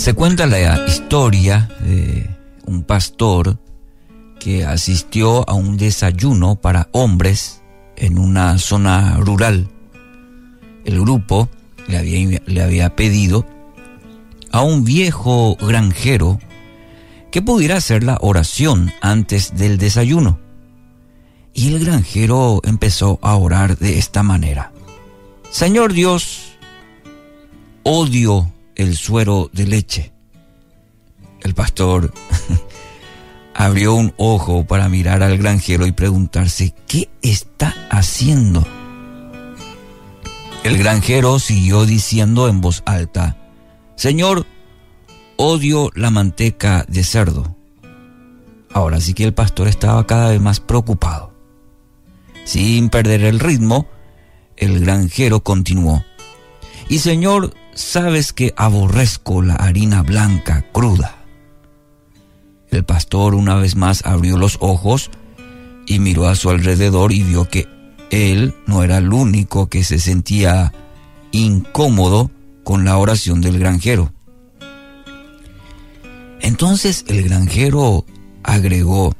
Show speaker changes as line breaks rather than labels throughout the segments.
Se cuenta la historia de un pastor que asistió a un desayuno para hombres en una zona rural. El grupo le había, le había pedido a un viejo granjero que pudiera hacer la oración antes del desayuno. Y el granjero empezó a orar de esta manera. Señor Dios, odio el suero de leche. El pastor abrió un ojo para mirar al granjero y preguntarse, ¿qué está haciendo? El granjero siguió diciendo en voz alta, Señor, odio la manteca de cerdo. Ahora sí que el pastor estaba cada vez más preocupado. Sin perder el ritmo, el granjero continuó. Y Señor, sabes que aborrezco la harina blanca cruda. El pastor una vez más abrió los ojos y miró a su alrededor y vio que él no era el único que se sentía incómodo con la oración del granjero. Entonces el granjero agregó,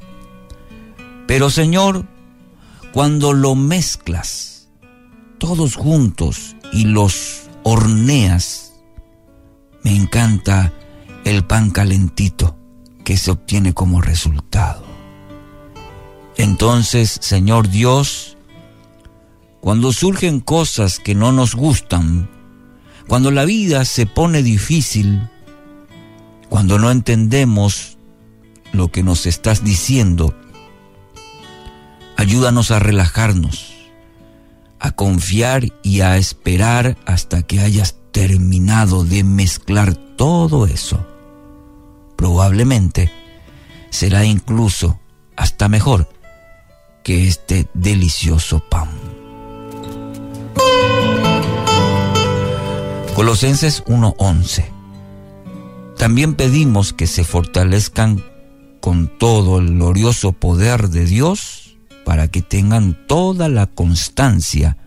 pero Señor, cuando lo mezclas todos juntos y los horneas, me encanta el pan calentito que se obtiene como resultado. Entonces, Señor Dios, cuando surgen cosas que no nos gustan, cuando la vida se pone difícil, cuando no entendemos lo que nos estás diciendo, ayúdanos a relajarnos, confiar y a esperar hasta que hayas terminado de mezclar todo eso probablemente será incluso hasta mejor que este delicioso pan. Colosenses 1:11. También pedimos que se fortalezcan con todo el glorioso poder de Dios para que tengan toda la constancia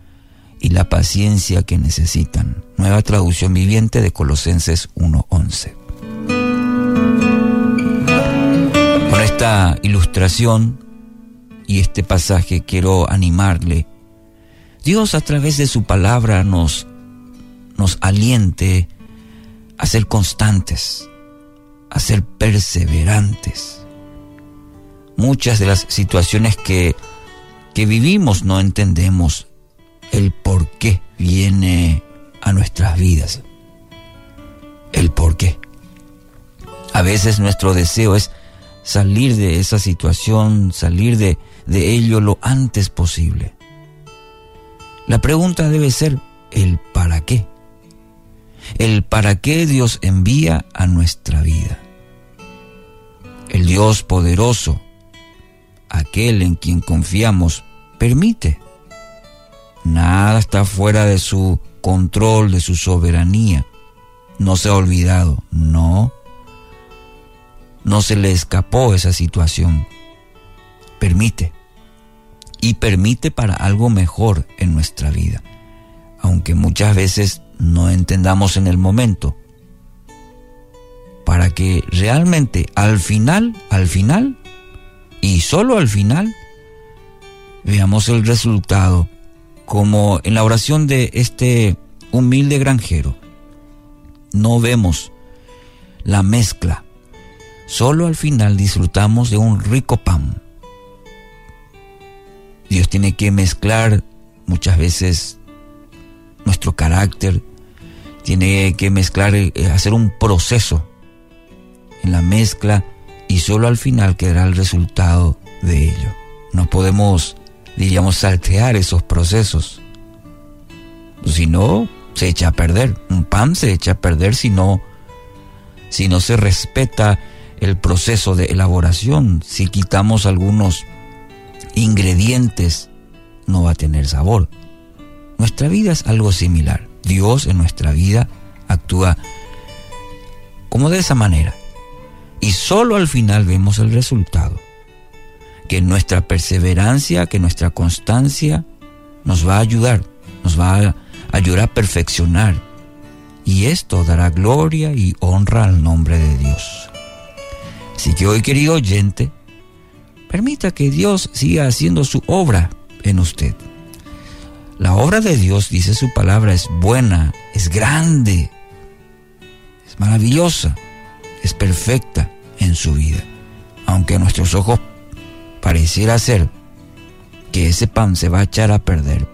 y la paciencia que necesitan. Nueva traducción viviente de Colosenses 1:11. esta ilustración y este pasaje quiero animarle. Dios a través de su palabra nos, nos aliente a ser constantes, a ser perseverantes. Muchas de las situaciones que, que vivimos no entendemos el por qué viene a nuestras vidas. El por qué. A veces nuestro deseo es salir de esa situación, salir de, de ello lo antes posible. La pregunta debe ser el para qué. El para qué Dios envía a nuestra vida. El Dios poderoso, aquel en quien confiamos, permite. Nada está fuera de su control, de su soberanía. No se ha olvidado, no no se le escapó esa situación. Permite. Y permite para algo mejor en nuestra vida. Aunque muchas veces no entendamos en el momento. Para que realmente al final, al final, y solo al final, veamos el resultado, como en la oración de este humilde granjero. No vemos la mezcla Solo al final disfrutamos de un rico pan. Dios tiene que mezclar muchas veces nuestro carácter, tiene que mezclar, eh, hacer un proceso en la mezcla y solo al final quedará el resultado de ello. No podemos, diríamos, saltear esos procesos. Si no, se echa a perder. Un pan se echa a perder si no, si no se respeta el proceso de elaboración. Si quitamos algunos ingredientes, no va a tener sabor. Nuestra vida es algo similar. Dios en nuestra vida actúa como de esa manera. Y solo al final vemos el resultado. Que nuestra perseverancia, que nuestra constancia nos va a ayudar, nos va a ayudar a perfeccionar y esto dará gloria y honra al nombre de Dios. Así que hoy, querido oyente, permita que Dios siga haciendo su obra en usted. La obra de Dios, dice su palabra, es buena, es grande, es maravillosa, es perfecta en su vida. Aunque nuestros ojos pareciera ser que ese pan se va a echar a perder,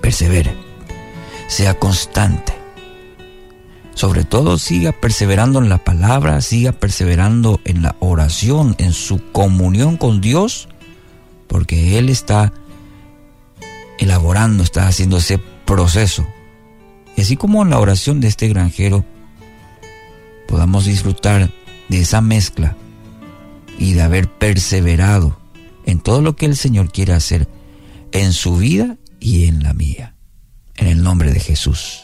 persevere, sea constante. Sobre todo siga perseverando en la palabra, siga perseverando en la oración, en su comunión con Dios, porque Él está elaborando, está haciendo ese proceso. Y así como en la oración de este granjero, podamos disfrutar de esa mezcla y de haber perseverado en todo lo que el Señor quiere hacer en su vida y en la mía. En el nombre de Jesús.